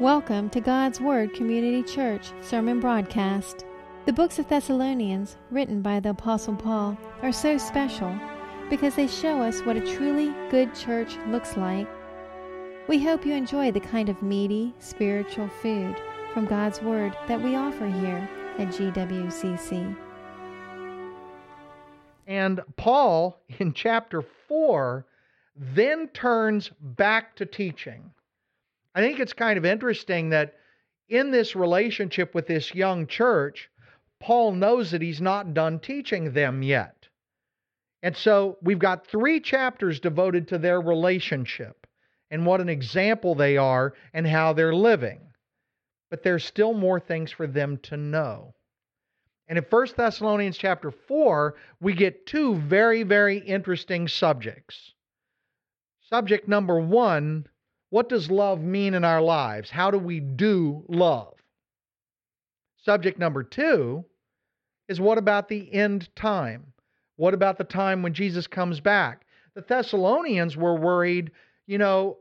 Welcome to God's Word Community Church Sermon Broadcast. The books of Thessalonians, written by the Apostle Paul, are so special because they show us what a truly good church looks like. We hope you enjoy the kind of meaty, spiritual food from God's Word that we offer here at GWCC. And Paul, in chapter 4, then turns back to teaching. I think it's kind of interesting that in this relationship with this young church, Paul knows that he's not done teaching them yet. And so we've got three chapters devoted to their relationship and what an example they are and how they're living. But there's still more things for them to know. And in 1 Thessalonians chapter 4, we get two very, very interesting subjects. Subject number one what does love mean in our lives? How do we do love? Subject number two is what about the end time? What about the time when Jesus comes back? The Thessalonians were worried, you know,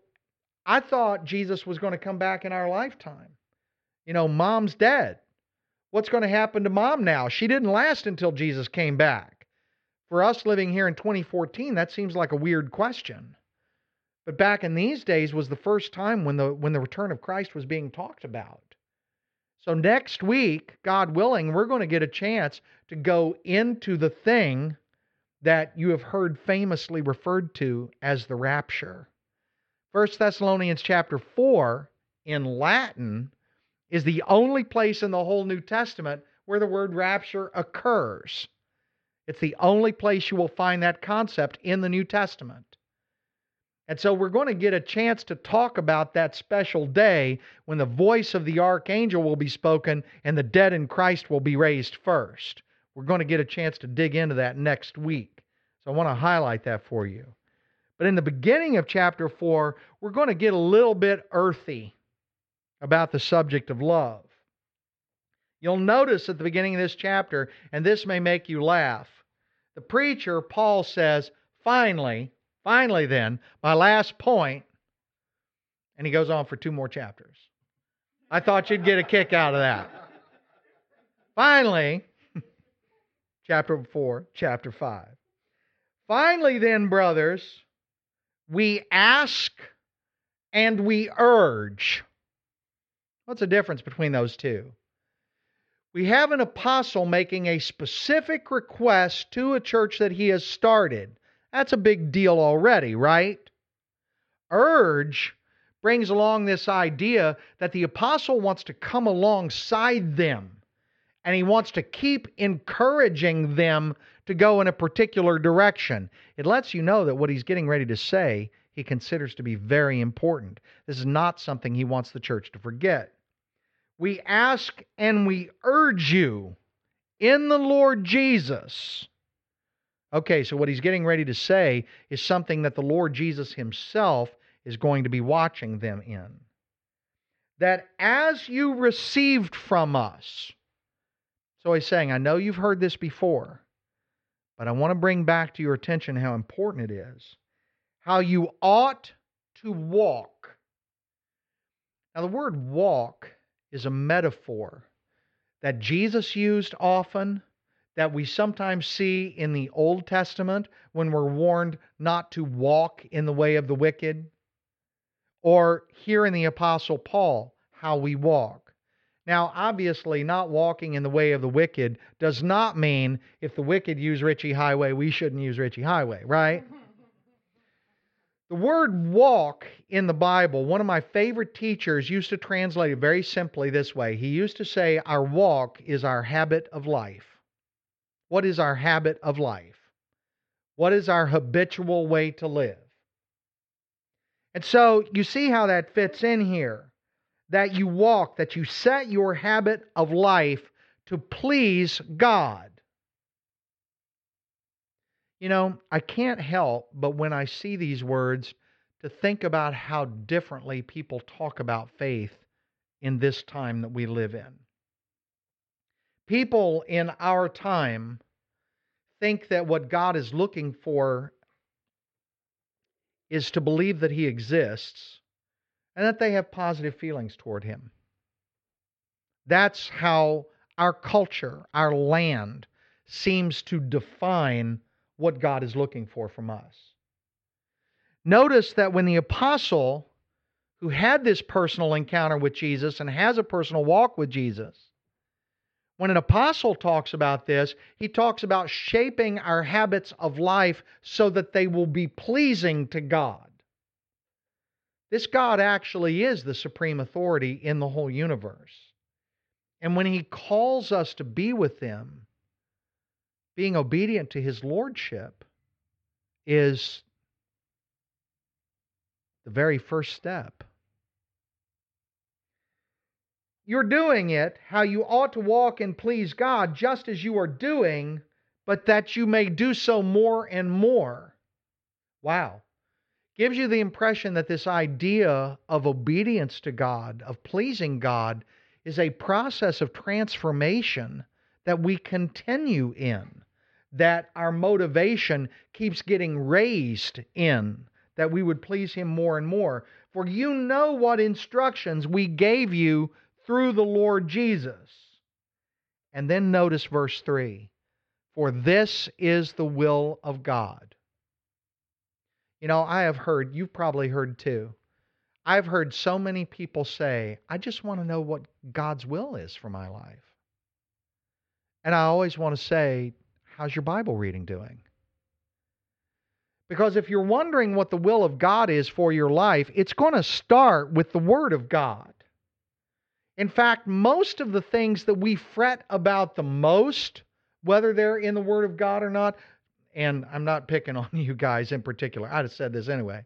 I thought Jesus was going to come back in our lifetime. You know, mom's dead. What's going to happen to mom now? She didn't last until Jesus came back. For us living here in 2014, that seems like a weird question. But back in these days was the first time when the when the return of Christ was being talked about. So next week, God willing, we're going to get a chance to go into the thing that you have heard famously referred to as the rapture. 1 Thessalonians chapter 4 in Latin is the only place in the whole New Testament where the word rapture occurs. It's the only place you will find that concept in the New Testament. And so we're going to get a chance to talk about that special day when the voice of the archangel will be spoken and the dead in Christ will be raised first. We're going to get a chance to dig into that next week. So I want to highlight that for you. But in the beginning of chapter 4, we're going to get a little bit earthy about the subject of love. You'll notice at the beginning of this chapter, and this may make you laugh, the preacher, Paul, says, Finally, Finally, then, my last point, and he goes on for two more chapters. I thought you'd get a kick out of that. Finally, chapter 4, chapter 5. Finally, then, brothers, we ask and we urge. What's the difference between those two? We have an apostle making a specific request to a church that he has started that's a big deal already, right? Urge brings along this idea that the apostle wants to come alongside them and he wants to keep encouraging them to go in a particular direction. It lets you know that what he's getting ready to say he considers to be very important. This is not something he wants the church to forget. We ask and we urge you in the Lord Jesus Okay, so what he's getting ready to say is something that the Lord Jesus himself is going to be watching them in. That as you received from us, so he's saying, I know you've heard this before, but I want to bring back to your attention how important it is. How you ought to walk. Now, the word walk is a metaphor that Jesus used often that we sometimes see in the Old Testament when we're warned not to walk in the way of the wicked, or here in the Apostle Paul, how we walk. Now, obviously, not walking in the way of the wicked does not mean if the wicked use Ritchie Highway, we shouldn't use Ritchie Highway, right? The word walk in the Bible, one of my favorite teachers used to translate it very simply this way. He used to say, Our walk is our habit of life. What is our habit of life? What is our habitual way to live? And so you see how that fits in here. That you walk, that you set your habit of life to please God. You know, I can't help but when I see these words to think about how differently people talk about faith in this time that we live in. People in our time think that what God is looking for is to believe that He exists and that they have positive feelings toward Him. That's how our culture, our land, seems to define what God is looking for from us. Notice that when the apostle who had this personal encounter with Jesus and has a personal walk with Jesus, when an apostle talks about this, he talks about shaping our habits of life so that they will be pleasing to God. This God actually is the supreme authority in the whole universe. And when he calls us to be with him, being obedient to his lordship is the very first step. You're doing it how you ought to walk and please God, just as you are doing, but that you may do so more and more. Wow. Gives you the impression that this idea of obedience to God, of pleasing God, is a process of transformation that we continue in, that our motivation keeps getting raised in, that we would please Him more and more. For you know what instructions we gave you through the Lord Jesus. And then notice verse 3 For this is the will of God. You know, I have heard, you've probably heard too, I've heard so many people say, I just want to know what God's will is for my life. And I always want to say, How's your Bible reading doing? Because if you're wondering what the will of God is for your life, it's going to start with the Word of God. In fact, most of the things that we fret about the most, whether they're in the Word of God or not, and I'm not picking on you guys in particular, I'd have said this anyway.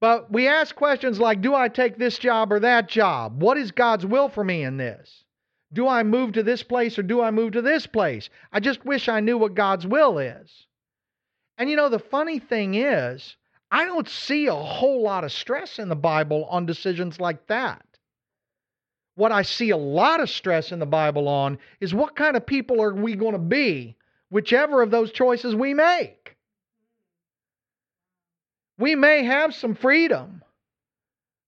But we ask questions like Do I take this job or that job? What is God's will for me in this? Do I move to this place or do I move to this place? I just wish I knew what God's will is. And you know, the funny thing is, I don't see a whole lot of stress in the Bible on decisions like that. What I see a lot of stress in the Bible on is what kind of people are we going to be, whichever of those choices we make we may have some freedom.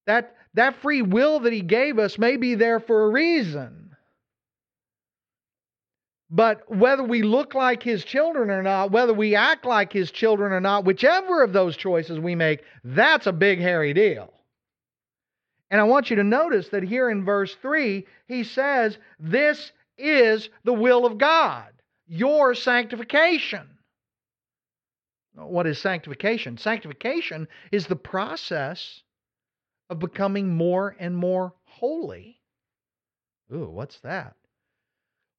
That, that free will that He gave us may be there for a reason. But whether we look like His children or not, whether we act like His children or not, whichever of those choices we make, that's a big, hairy deal. And I want you to notice that here in verse 3, he says, This is the will of God, your sanctification. What is sanctification? Sanctification is the process of becoming more and more holy. Ooh, what's that?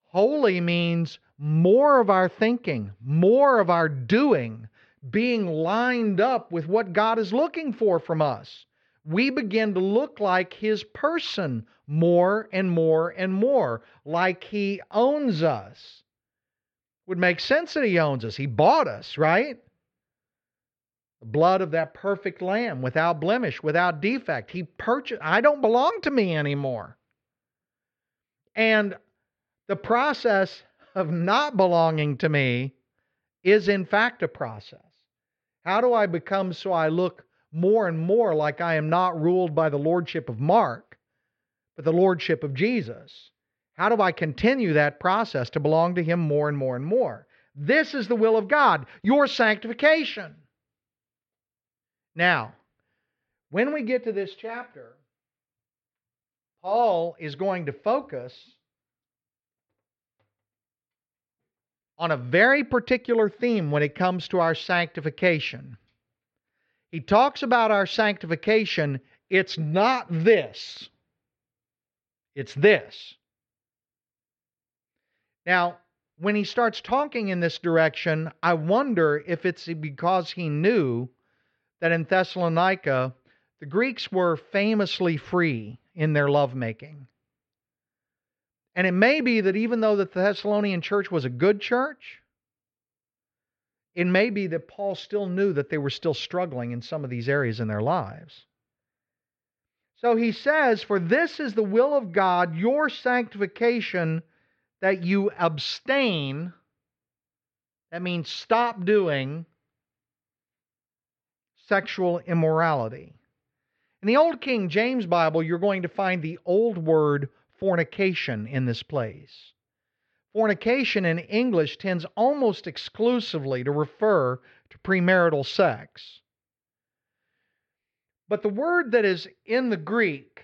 Holy means more of our thinking, more of our doing being lined up with what God is looking for from us. We begin to look like His person more and more and more, like He owns us. Would make sense that He owns us. He bought us, right? the blood of that perfect lamb without blemish, without defect. He purchased, I don't belong to me anymore. And the process of not belonging to me is, in fact, a process. How do I become so I look more and more like I am not ruled by the lordship of Mark, but the lordship of Jesus? How do I continue that process to belong to Him more and more and more? This is the will of God, your sanctification. Now, when we get to this chapter, Paul is going to focus on a very particular theme when it comes to our sanctification. He talks about our sanctification. It's not this, it's this. Now, when he starts talking in this direction, I wonder if it's because he knew that in Thessalonica, the Greeks were famously free in their lovemaking. And it may be that even though the Thessalonian church was a good church, it may be that Paul still knew that they were still struggling in some of these areas in their lives. So he says, For this is the will of God, your sanctification, that you abstain. That means stop doing sexual immorality. In the Old King James Bible, you're going to find the old word fornication in this place. Fornication in English tends almost exclusively to refer to premarital sex. But the word that is in the Greek,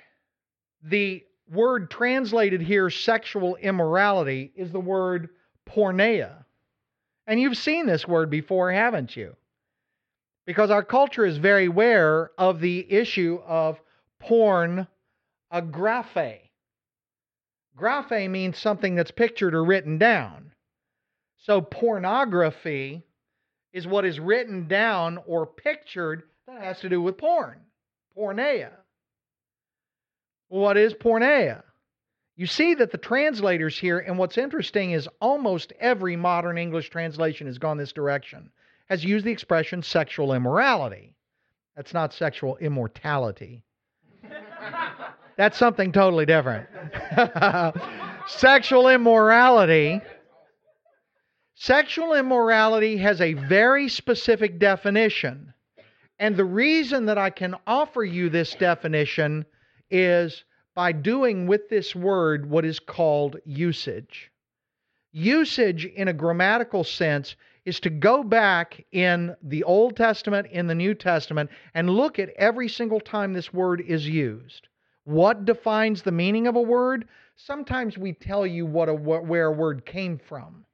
the word translated here, sexual immorality, is the word porneia. And you've seen this word before, haven't you? Because our culture is very aware of the issue of porn graphe. Graphe means something that's pictured or written down. So pornography is what is written down or pictured that has to do with porn. Porneia. What is porneia? You see that the translators here, and what's interesting is almost every modern English translation has gone this direction, has used the expression sexual immorality. That's not sexual immortality. That's something totally different. sexual immorality. Sexual immorality has a very specific definition. And the reason that I can offer you this definition is by doing with this word what is called usage. Usage, in a grammatical sense, is to go back in the Old Testament, in the New Testament, and look at every single time this word is used. What defines the meaning of a word? Sometimes we tell you what a, where a word came from.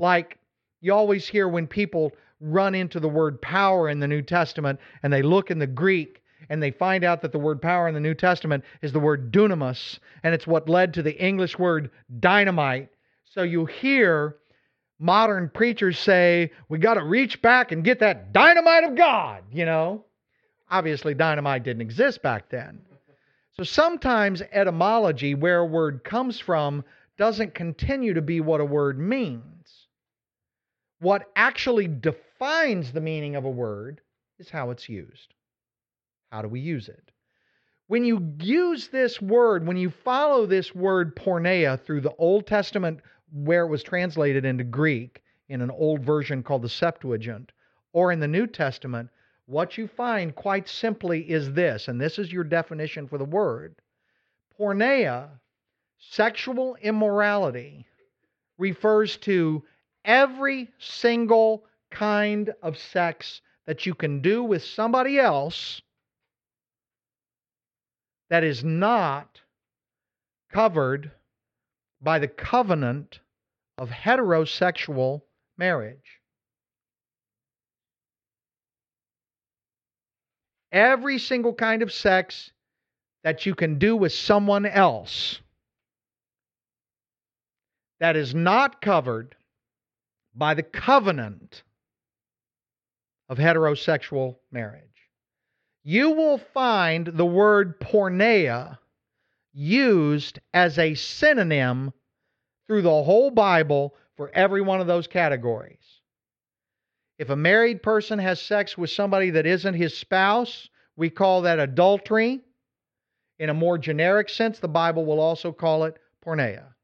Like you always hear when people run into the word power in the New Testament and they look in the Greek and they find out that the word power in the New Testament is the word dunamis, and it's what led to the English word dynamite. So you hear modern preachers say, we got to reach back and get that dynamite of God, you know? Obviously, dynamite didn't exist back then. So sometimes etymology, where a word comes from, doesn't continue to be what a word means. What actually defines the meaning of a word is how it's used. How do we use it? When you use this word, when you follow this word porneia through the Old Testament where it was translated into Greek in an old version called the Septuagint, or in the New Testament, what you find quite simply is this, and this is your definition for the word. Porneia, sexual immorality, refers to every single kind of sex that you can do with somebody else that is not covered by the covenant of heterosexual marriage. Every single kind of sex that you can do with someone else that is not covered by the covenant of heterosexual marriage you will find the word porneia used as a synonym through the whole Bible for every one of those categories. If a married person has sex with somebody that isn't his spouse, we call that adultery. In a more generic sense, the Bible will also call it porneia.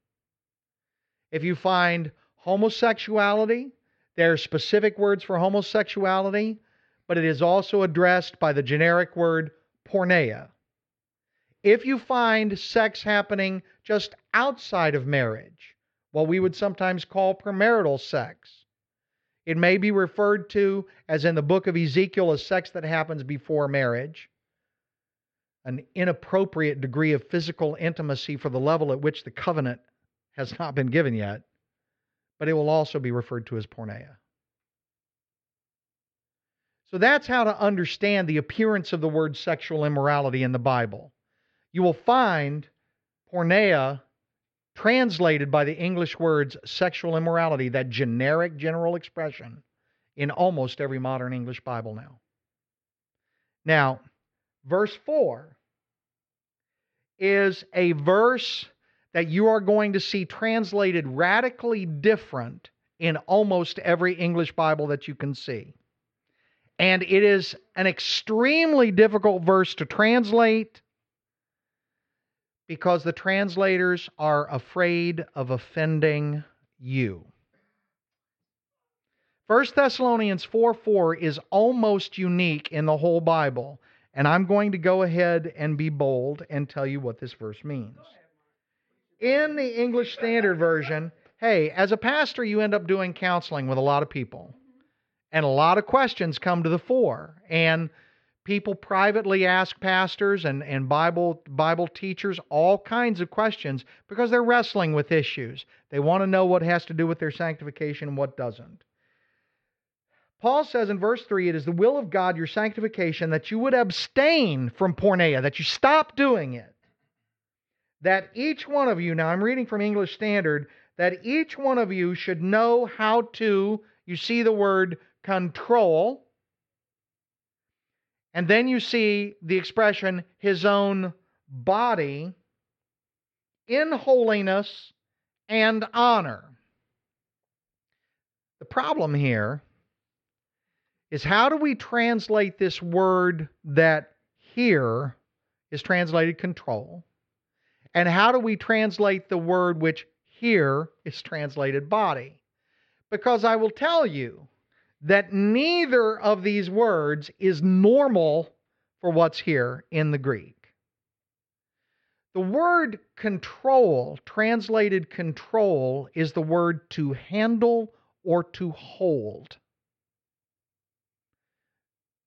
If you find homosexuality, there are specific words for homosexuality but it is also addressed by the generic word porneia. If you find sex happening just outside of marriage, what we would sometimes call premarital sex, it may be referred to, as in the book of Ezekiel, as sex that happens before marriage, an inappropriate degree of physical intimacy for the level at which the covenant has not been given yet, but it will also be referred to as porneia. So that's how to understand the appearance of the word sexual immorality in the Bible. You will find porneia translated by the English words sexual immorality, that generic general expression, in almost every modern English Bible now. Now, verse 4 is a verse that you are going to see translated radically different in almost every English Bible that you can see. And it is an extremely difficult verse to translate because the translators are afraid of offending you. 1 Thessalonians 4 4 is almost unique in the whole Bible. And I'm going to go ahead and be bold and tell you what this verse means. In the English Standard Version, hey, as a pastor, you end up doing counseling with a lot of people, and a lot of questions come to the fore. And people privately ask pastors and, and Bible Bible teachers all kinds of questions because they're wrestling with issues. They want to know what has to do with their sanctification and what doesn't. Paul says in verse 3 it is the will of God, your sanctification, that you would abstain from porneia, that you stop doing it. That each one of you, now I'm reading from English Standard, that each one of you should know how to, you see the word control, and then you see the expression his own body in holiness and honor. The problem here is how do we translate this word that here is translated control? And how do we translate the word which here is translated body? Because I will tell you that neither of these words is normal for what's here in the Greek. The word control, translated control, is the word to handle or to hold.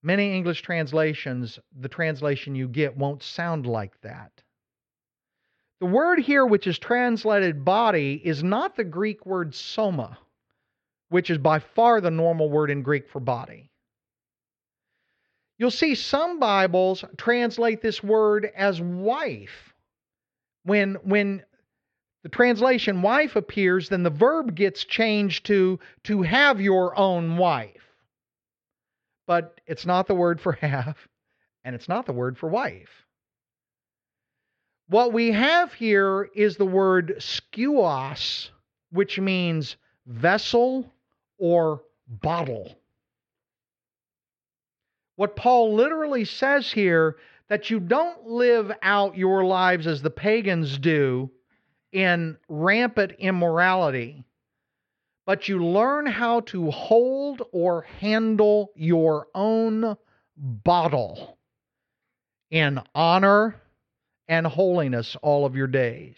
Many English translations, the translation you get won't sound like that. The word here, which is translated body, is not the Greek word soma, which is by far the normal word in Greek for body. You'll see some Bibles translate this word as wife. When, when the translation wife appears, then the verb gets changed to to have your own wife but it's not the word for have, and it's not the word for wife. What we have here is the word skeuos, which means vessel or bottle. What Paul literally says here that you don't live out your lives as the pagans do in rampant immorality, but you learn how to hold or handle your own bottle in honor and holiness all of your days.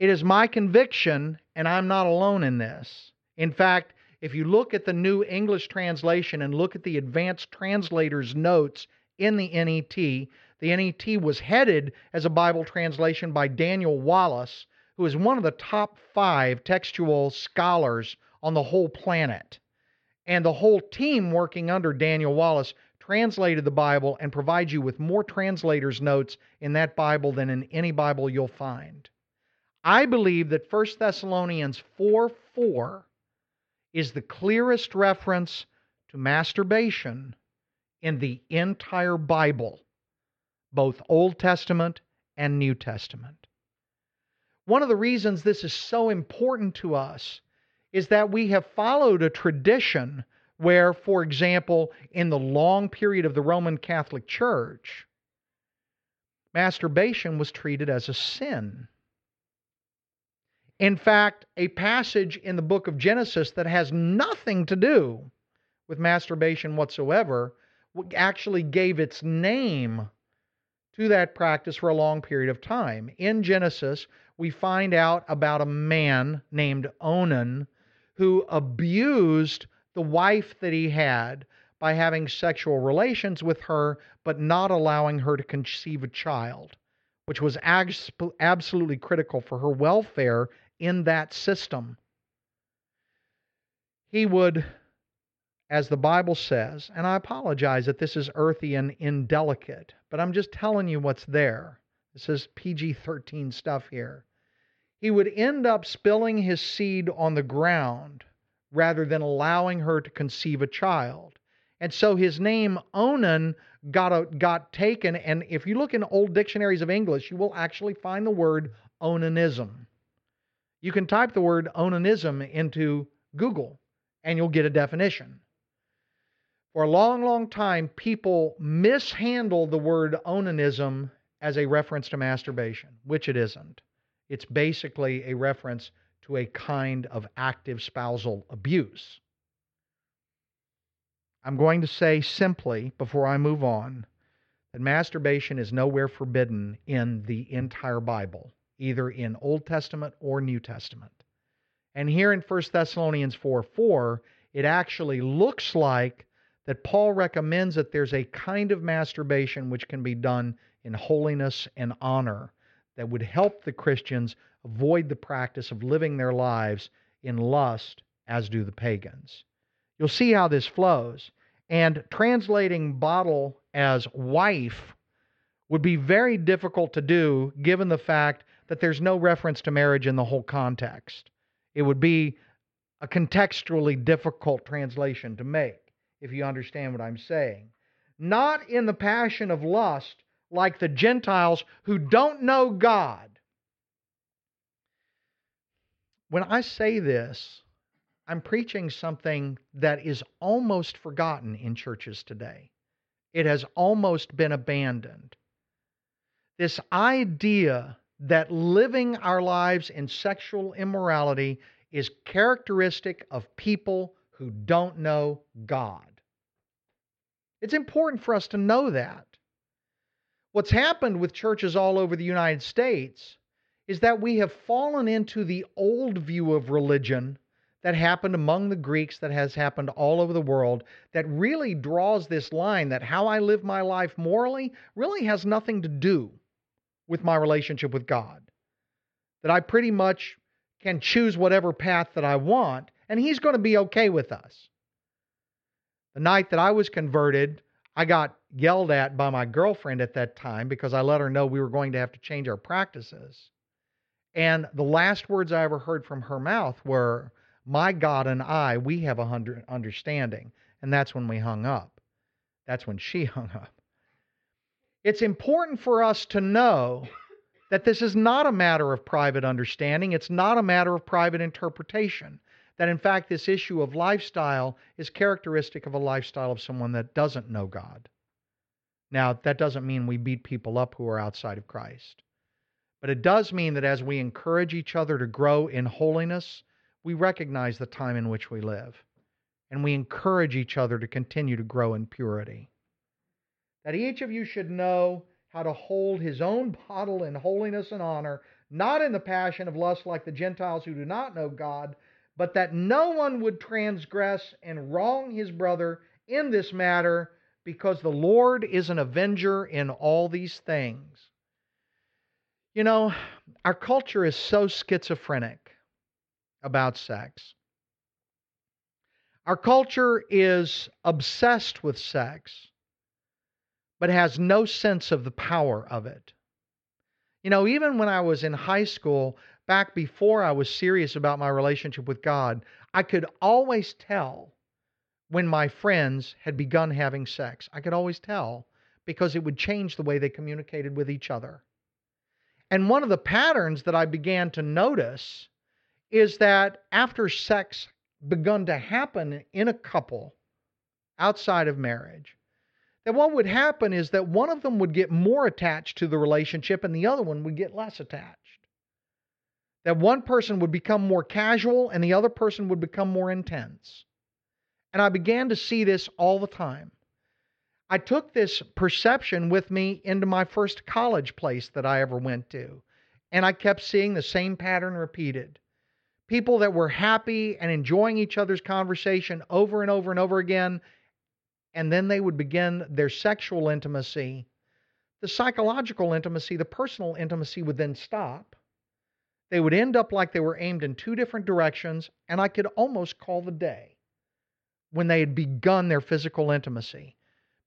It is my conviction, and I'm not alone in this. In fact, if you look at the New English translation and look at the advanced translator's notes in the NET, the NET was headed as a Bible translation by Daniel Wallace, who is one of the top five textual scholars on the whole planet. And the whole team working under Daniel Wallace translated the Bible and provides you with more translators' notes in that Bible than in any Bible you'll find. I believe that 1 Thessalonians 4 4 is the clearest reference to masturbation in the entire Bible, both Old Testament and New Testament. One of the reasons this is so important to us is that we have followed a tradition where, for example, in the long period of the Roman Catholic Church, masturbation was treated as a sin. In fact, a passage in the book of Genesis that has nothing to do with masturbation whatsoever actually gave its name to that practice for a long period of time. In Genesis, we find out about a man named Onan who abused the wife that he had by having sexual relations with her, but not allowing her to conceive a child, which was absolutely critical for her welfare in that system. He would, as the Bible says, and I apologize that this is earthy and indelicate, but I'm just telling you what's there. This is PG 13 stuff here he would end up spilling his seed on the ground rather than allowing her to conceive a child. And so his name Onan got a, got taken and if you look in old dictionaries of English, you will actually find the word onanism. You can type the word onanism into Google and you'll get a definition. For a long, long time, people mishandled the word onanism as a reference to masturbation, which it isn't. It's basically a reference to a kind of active spousal abuse. I'm going to say simply, before I move on, that masturbation is nowhere forbidden in the entire Bible, either in Old Testament or New Testament. And here in 1 Thessalonians 4 4, it actually looks like that Paul recommends that there's a kind of masturbation which can be done in holiness and honor that would help the Christians avoid the practice of living their lives in lust as do the pagans. You'll see how this flows. And translating bottle as wife would be very difficult to do given the fact that there's no reference to marriage in the whole context. It would be a contextually difficult translation to make, if you understand what I'm saying. Not in the passion of lust like the Gentiles who don't know God. When I say this, I'm preaching something that is almost forgotten in churches today. It has almost been abandoned. This idea that living our lives in sexual immorality is characteristic of people who don't know God. It's important for us to know that. What's happened with churches all over the United States is that we have fallen into the old view of religion that happened among the Greeks, that has happened all over the world, that really draws this line that how I live my life morally really has nothing to do with my relationship with God. That I pretty much can choose whatever path that I want, and He's going to be okay with us. The night that I was converted, I got yelled at by my girlfriend at that time because I let her know we were going to have to change our practices. And the last words I ever heard from her mouth were, My God and I, we have a hundred understanding. And that's when we hung up. That's when she hung up. It's important for us to know that this is not a matter of private understanding, it's not a matter of private interpretation. That in fact, this issue of lifestyle is characteristic of a lifestyle of someone that doesn't know God. Now, that doesn't mean we beat people up who are outside of Christ. But it does mean that as we encourage each other to grow in holiness, we recognize the time in which we live. And we encourage each other to continue to grow in purity. That each of you should know how to hold his own bottle in holiness and honor, not in the passion of lust like the Gentiles who do not know God, but that no one would transgress and wrong his brother in this matter, because the Lord is an avenger in all these things. You know, our culture is so schizophrenic about sex. Our culture is obsessed with sex, but has no sense of the power of it. You know, even when I was in high school, back before I was serious about my relationship with God, I could always tell when my friends had begun having sex. I could always tell because it would change the way they communicated with each other. And one of the patterns that I began to notice is that after sex begun to happen in a couple outside of marriage, that what would happen is that one of them would get more attached to the relationship and the other one would get less attached. That one person would become more casual and the other person would become more intense. And I began to see this all the time. I took this perception with me into my first college place that I ever went to. And I kept seeing the same pattern repeated. People that were happy and enjoying each other's conversation over and over and over again. And then they would begin their sexual intimacy. The psychological intimacy, the personal intimacy would then stop. They would end up like they were aimed in two different directions. And I could almost call the day when they had begun their physical intimacy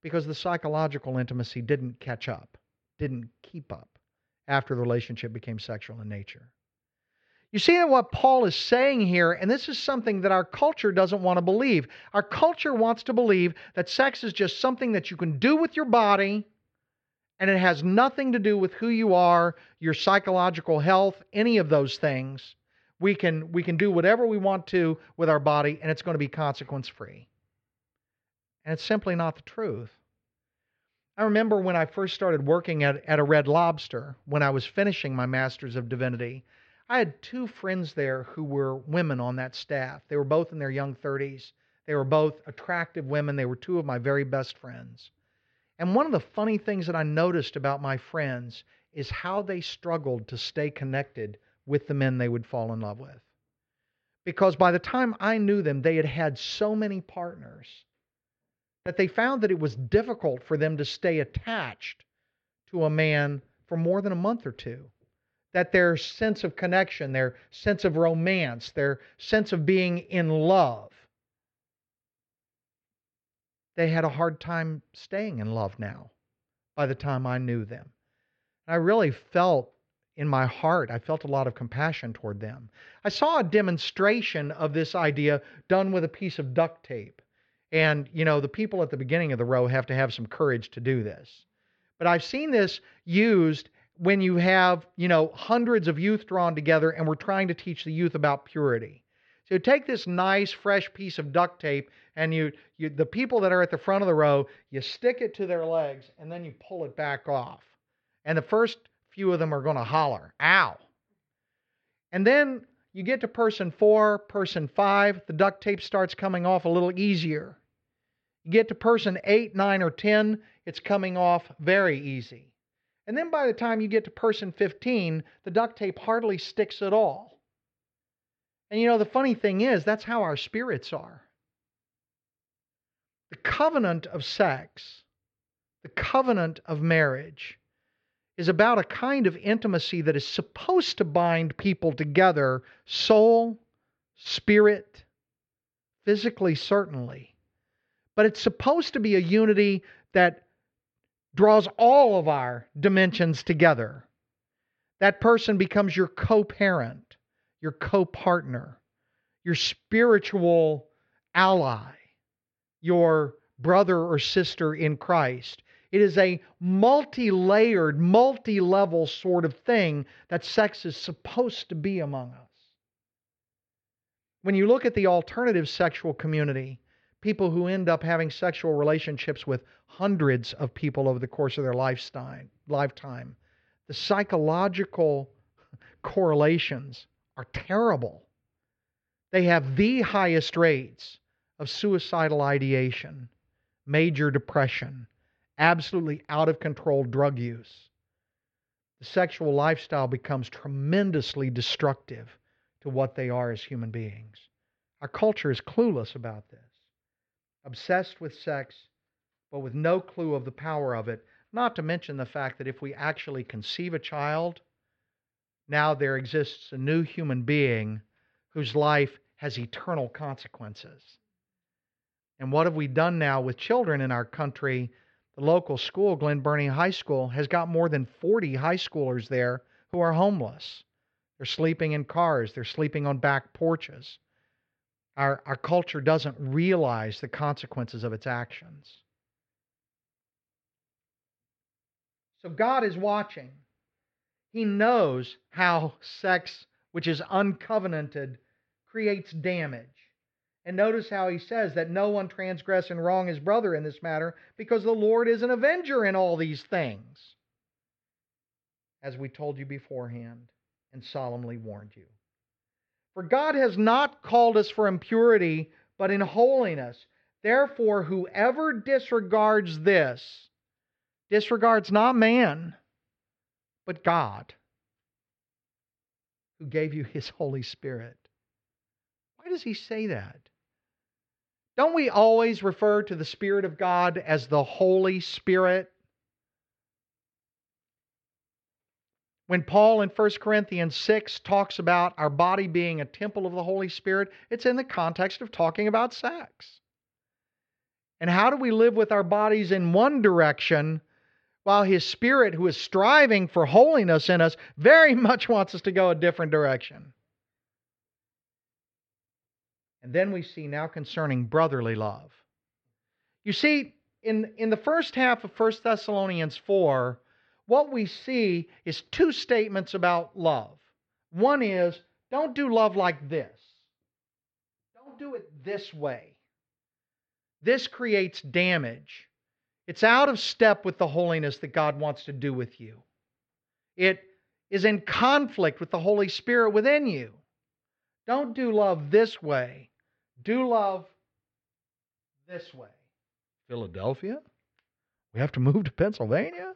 because the psychological intimacy didn't catch up, didn't keep up after the relationship became sexual in nature. You see what Paul is saying here, and this is something that our culture doesn't want to believe. Our culture wants to believe that sex is just something that you can do with your body, and it has nothing to do with who you are, your psychological health, any of those things. We can we can do whatever we want to with our body, and it's going to be consequence free. And it's simply not the truth. I remember when I first started working at, at a Red Lobster, when I was finishing my Master's of Divinity, I had two friends there who were women on that staff. They were both in their young 30s. They were both attractive women. They were two of my very best friends. And one of the funny things that I noticed about my friends is how they struggled to stay connected with the men they would fall in love with. Because by the time I knew them, they had had so many partners that they found that it was difficult for them to stay attached to a man for more than a month or two. That their sense of connection, their sense of romance, their sense of being in love, they had a hard time staying in love now by the time I knew them. I really felt in my heart, I felt a lot of compassion toward them. I saw a demonstration of this idea done with a piece of duct tape. And, you know, the people at the beginning of the row have to have some courage to do this. But I've seen this used when you have, you know, hundreds of youth drawn together and we're trying to teach the youth about purity. So take this nice, fresh piece of duct tape and you, you the people that are at the front of the row, you stick it to their legs and then you pull it back off. And the first few of them are going to holler, ow. And then you get to person four, person five, the duct tape starts coming off a little easier. You get to person eight, nine, or 10, it's coming off very easy. And then by the time you get to person 15, the duct tape hardly sticks at all. And you know, the funny thing is, that's how our spirits are. The covenant of sex, the covenant of marriage, is about a kind of intimacy that is supposed to bind people together soul, spirit, physically, certainly. But it's supposed to be a unity that draws all of our dimensions together. That person becomes your co parent, your co partner, your spiritual ally, your brother or sister in Christ. It is a multi layered, multi level sort of thing that sex is supposed to be among us. When you look at the alternative sexual community, people who end up having sexual relationships with hundreds of people over the course of their lifetime, lifetime the psychological correlations are terrible. They have the highest rates of suicidal ideation, major depression, absolutely out of control drug use. The sexual lifestyle becomes tremendously destructive to what they are as human beings. Our culture is clueless about this, obsessed with sex, but with no clue of the power of it, not to mention the fact that if we actually conceive a child, now there exists a new human being whose life has eternal consequences. And what have we done now with children in our country the local school, Glen Burnie High School, has got more than 40 high schoolers there who are homeless. They're sleeping in cars, they're sleeping on back porches. Our, our culture doesn't realize the consequences of its actions. So God is watching. He knows how sex, which is uncovenanted, creates damage. And notice how he says that no one transgress and wrong his brother in this matter, because the Lord is an avenger in all these things, as we told you beforehand and solemnly warned you. For God has not called us for impurity, but in holiness. Therefore, whoever disregards this disregards not man, but God, who gave you his Holy Spirit. Why does he say that? Don't we always refer to the Spirit of God as the Holy Spirit? When Paul in 1 Corinthians 6 talks about our body being a temple of the Holy Spirit, it's in the context of talking about sex. And how do we live with our bodies in one direction while His Spirit, who is striving for holiness in us, very much wants us to go a different direction? And then we see now concerning brotherly love. You see, in, in the first half of 1 Thessalonians 4, what we see is two statements about love. One is, don't do love like this. Don't do it this way. This creates damage. It's out of step with the holiness that God wants to do with you. It is in conflict with the Holy Spirit within you. Don't do love this way. Do love this way. Philadelphia? We have to move to Pennsylvania?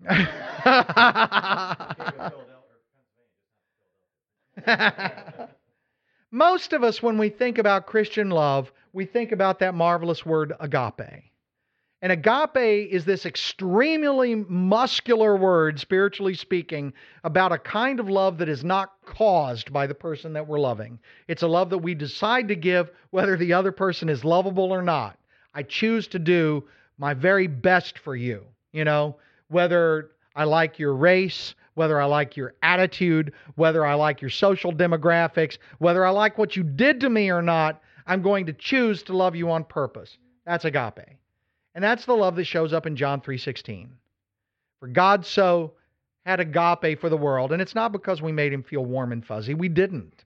Most of us, when we think about Christian love, we think about that marvelous word agape. And agape is this extremely muscular word, spiritually speaking, about a kind of love that is not caused by the person that we're loving. It's a love that we decide to give whether the other person is lovable or not. I choose to do my very best for you, you know, whether I like your race, whether I like your attitude, whether I like your social demographics, whether I like what you did to me or not, I'm going to choose to love you on purpose. That's agape. And that's the love that shows up in John 3:16. For God so had agape for the world, and it's not because we made him feel warm and fuzzy. We didn't.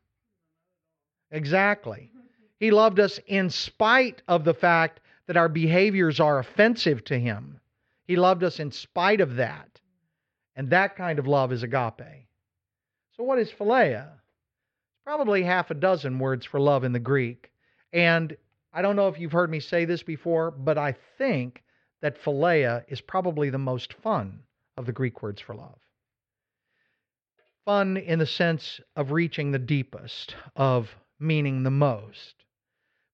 Exactly. He loved us in spite of the fact that our behaviors are offensive to him. He loved us in spite of that. And that kind of love is agape. So, what is philia? It's probably half a dozen words for love in the Greek. And I don't know if you've heard me say this before, but I think that philia is probably the most fun of the Greek words for love. Fun in the sense of reaching the deepest, of meaning the most.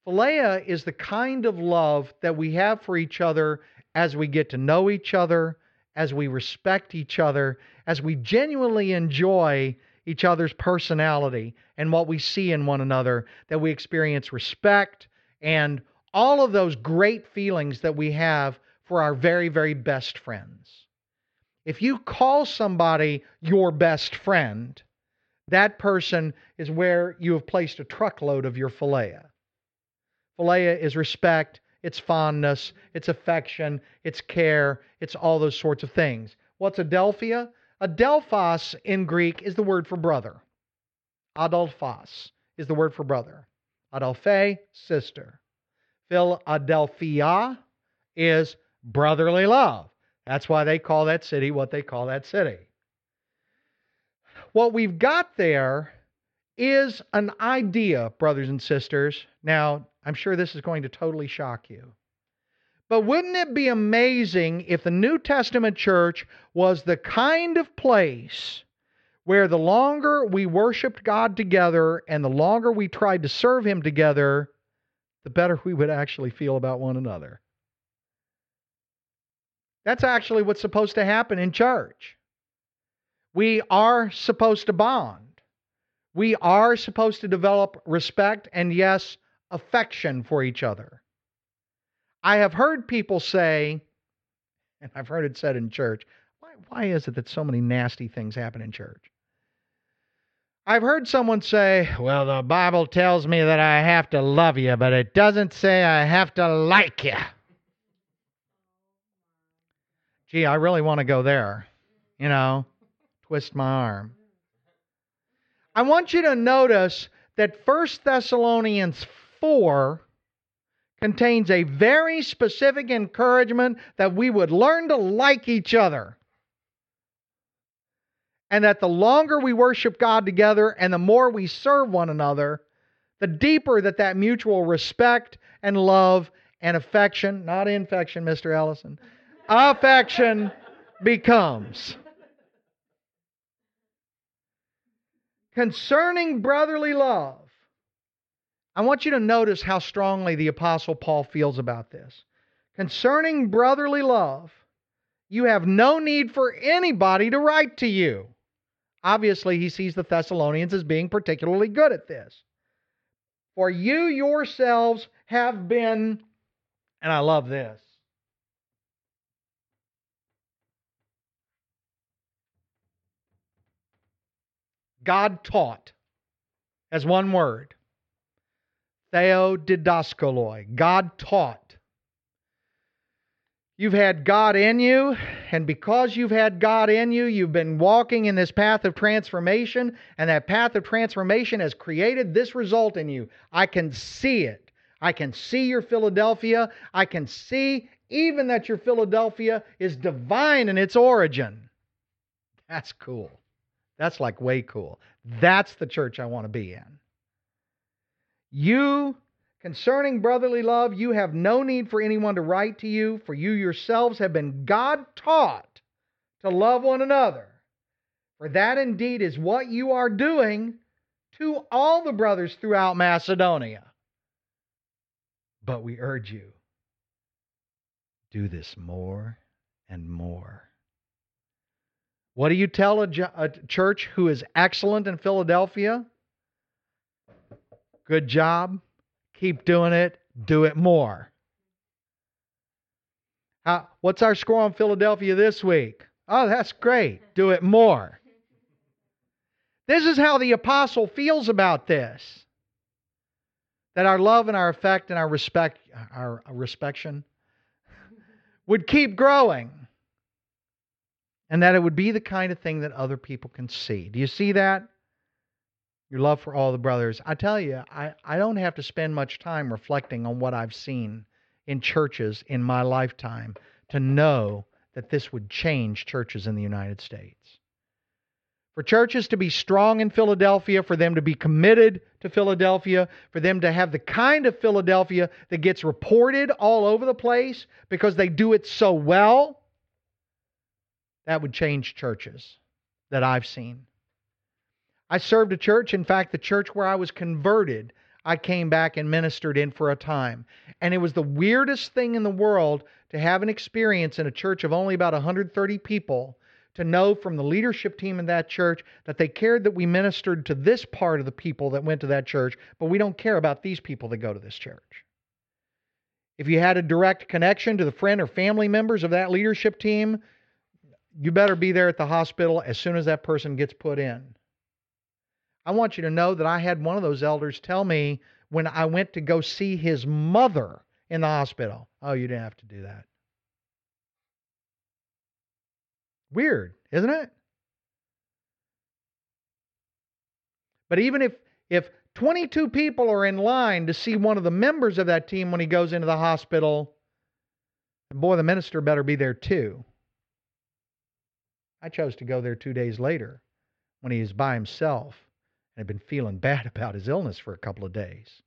Philia is the kind of love that we have for each other as we get to know each other, as we respect each other, as we genuinely enjoy each other's personality and what we see in one another, that we experience respect and all of those great feelings that we have for our very, very best friends. If you call somebody your best friend, that person is where you have placed a truckload of your philia. Philia is respect, it's fondness, it's affection, it's care, it's all those sorts of things. What's Adelphia? Adelphos in Greek is the word for brother. Adelphos is the word for brother. Adelphe, sister. Philadelphia is brotherly love. That's why they call that city what they call that city. What we've got there is an idea, brothers and sisters. Now, I'm sure this is going to totally shock you. But wouldn't it be amazing if the New Testament church was the kind of place where the longer we worshiped God together and the longer we tried to serve Him together, the better we would actually feel about one another? That's actually what's supposed to happen in church. We are supposed to bond. We are supposed to develop respect and, yes, affection for each other. I have heard people say, and I've heard it said in church, why, why is it that so many nasty things happen in church? I've heard someone say, well, the Bible tells me that I have to love you, but it doesn't say I have to like you. Gee, I really want to go there. You know, twist my arm. I want you to notice that 1 Thessalonians 4 contains a very specific encouragement that we would learn to like each other. And that the longer we worship God together and the more we serve one another, the deeper that that mutual respect and love and affection, not infection, Mr. Ellison, affection becomes. Concerning brotherly love, I want you to notice how strongly the Apostle Paul feels about this. Concerning brotherly love, you have no need for anybody to write to you. Obviously, he sees the Thessalonians as being particularly good at this. For you yourselves have been, and I love this, God taught as one word. Theodidaskoloi. God taught. You've had God in you, and because you've had God in you, you've been walking in this path of transformation, and that path of transformation has created this result in you. I can see it. I can see your Philadelphia. I can see even that your Philadelphia is divine in its origin. That's cool. That's like way cool. That's the church I want to be in. You Concerning brotherly love, you have no need for anyone to write to you, for you yourselves have been God taught to love one another. For that indeed is what you are doing to all the brothers throughout Macedonia. But we urge you do this more and more. What do you tell a, church who is excellent in Philadelphia? Good job. Keep doing it. Do it more. What's our score on Philadelphia this week? Oh, that's great. Do it more. This is how the apostle feels about this. That our love and our affect and our respect, our respection, would keep growing. And that it would be the kind of thing that other people can see. Do you see that? Your love for all the brothers. I tell you, I, I don't have to spend much time reflecting on what I've seen in churches in my lifetime to know that this would change churches in the United States. For churches to be strong in Philadelphia, for them to be committed to Philadelphia, for them to have the kind of Philadelphia that gets reported all over the place because they do it so well, that would change churches that I've seen. I served a church, in fact, the church where I was converted, I came back and ministered in for a time. And it was the weirdest thing in the world to have an experience in a church of only about 130 people to know from the leadership team in that church that they cared that we ministered to this part of the people that went to that church, but we don't care about these people that go to this church. If you had a direct connection to the friend or family members of that leadership team, you better be there at the hospital as soon as that person gets put in. I want you to know that I had one of those elders tell me when I went to go see his mother in the hospital, Oh, you didn't have to do that. Weird, isn't it? But even if if 22 people are in line to see one of the members of that team when he goes into the hospital, boy, the minister better be there too. I chose to go there two days later when he is by himself had been feeling bad about his illness for a couple of days.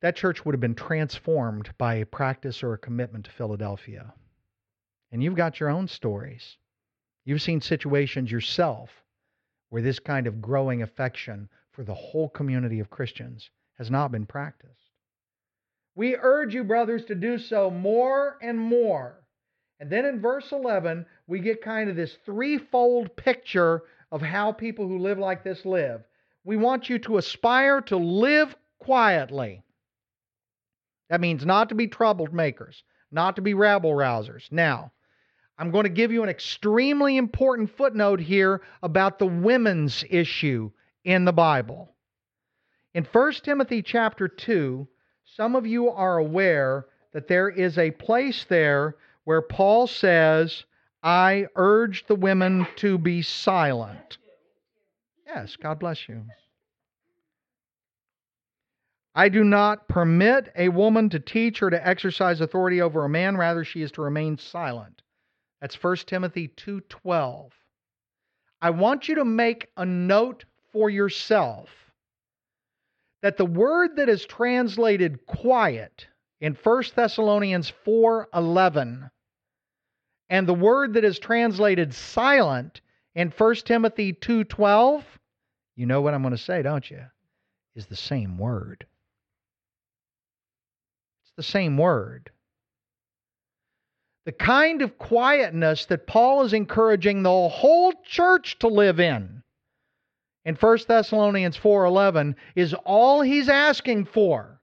That church would have been transformed by a practice or a commitment to Philadelphia. And you've got your own stories. You've seen situations yourself where this kind of growing affection for the whole community of Christians has not been practiced. We urge you, brothers, to do so more and more. And then in verse 11, we get kind of this threefold picture of how people who live like this live. We want you to aspire to live quietly. That means not to be troublemakers, not to be rabble rousers. Now, I'm going to give you an extremely important footnote here about the women's issue in the Bible. In 1 Timothy chapter 2, some of you are aware that there is a place there where Paul says, I urge the women to be silent. Yes, God bless you. I do not permit a woman to teach or to exercise authority over a man, rather, she is to remain silent. That's 1 Timothy 2:12. I want you to make a note for yourself that the word that is translated quiet in 1 Thessalonians 4:11 and the word that is translated silent in 1 Timothy 2:12, you know what I'm going to say, don't you? Is the same word. It's the same word the kind of quietness that Paul is encouraging the whole church to live in in 1 Thessalonians 4:11 is all he's asking for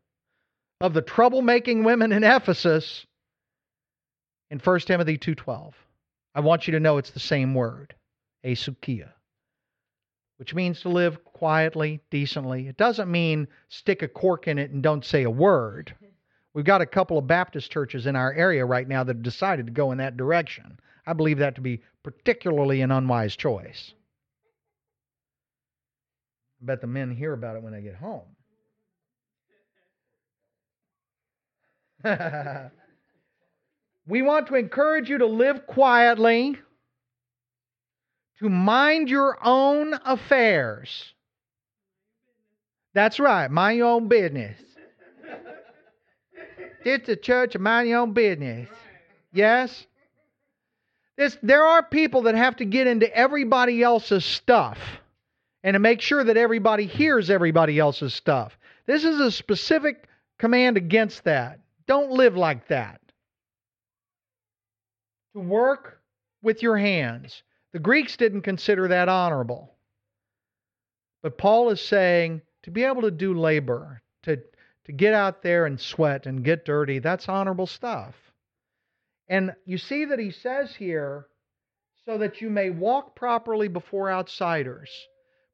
of the troublemaking women in Ephesus in 1 Timothy 2:12. I want you to know it's the same word, asukia, which means to live quietly, decently. It doesn't mean stick a cork in it and don't say a word. We've got a couple of Baptist churches in our area right now that have decided to go in that direction. I believe that to be particularly an unwise choice. I bet the men hear about it when they get home. we want to encourage you to live quietly, to mind your own affairs. That's right. Mind your own business. it's the church of mind your own business. Yes? There are people that have to get into everybody else's stuff and to make sure that everybody hears everybody else's stuff. This is a specific command against that. Don't live like that. Work with your hands. The Greeks didn't consider that honorable. But Paul is saying to be able to do labor, to, to get out there and sweat and get dirty, that's honorable stuff. And you see that he says here, so that you may walk properly before outsiders.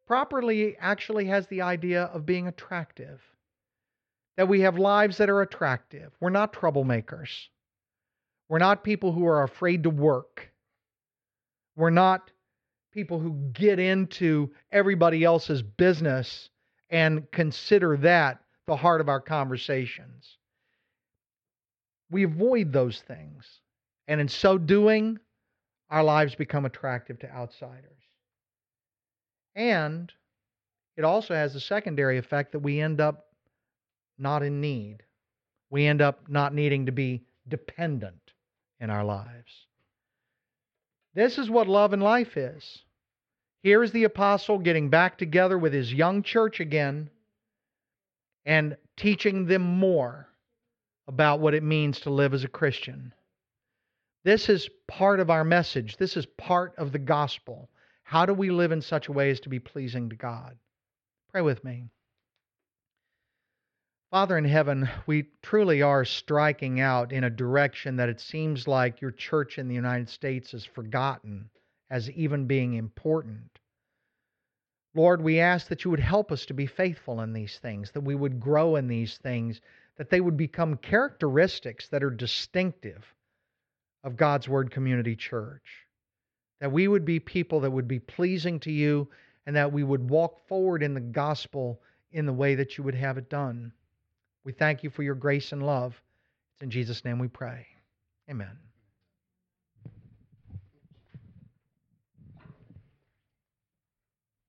Properly actually has the idea of being attractive. That we have lives that are attractive. We're not troublemakers. We're not people who are afraid to work. We're not people who get into everybody else's business and consider that the heart of our conversations. We avoid those things. And in so doing, our lives become attractive to outsiders. And it also has the secondary effect that we end up not in need. We end up not needing to be dependent in our lives. This is what love and life is. Here is the apostle getting back together with his young church again and teaching them more about what it means to live as a Christian. This is part of our message. This is part of the gospel. How do we live in such a way as to be pleasing to God? Pray with me. Father in heaven, we truly are striking out in a direction that it seems like your church in the United States has forgotten as even being important. Lord, we ask that you would help us to be faithful in these things, that we would grow in these things, that they would become characteristics that are distinctive of God's Word Community Church. That we would be people that would be pleasing to you and that we would walk forward in the gospel in the way that you would have it done. We thank you for your grace and love. It's in Jesus' name we pray. Amen.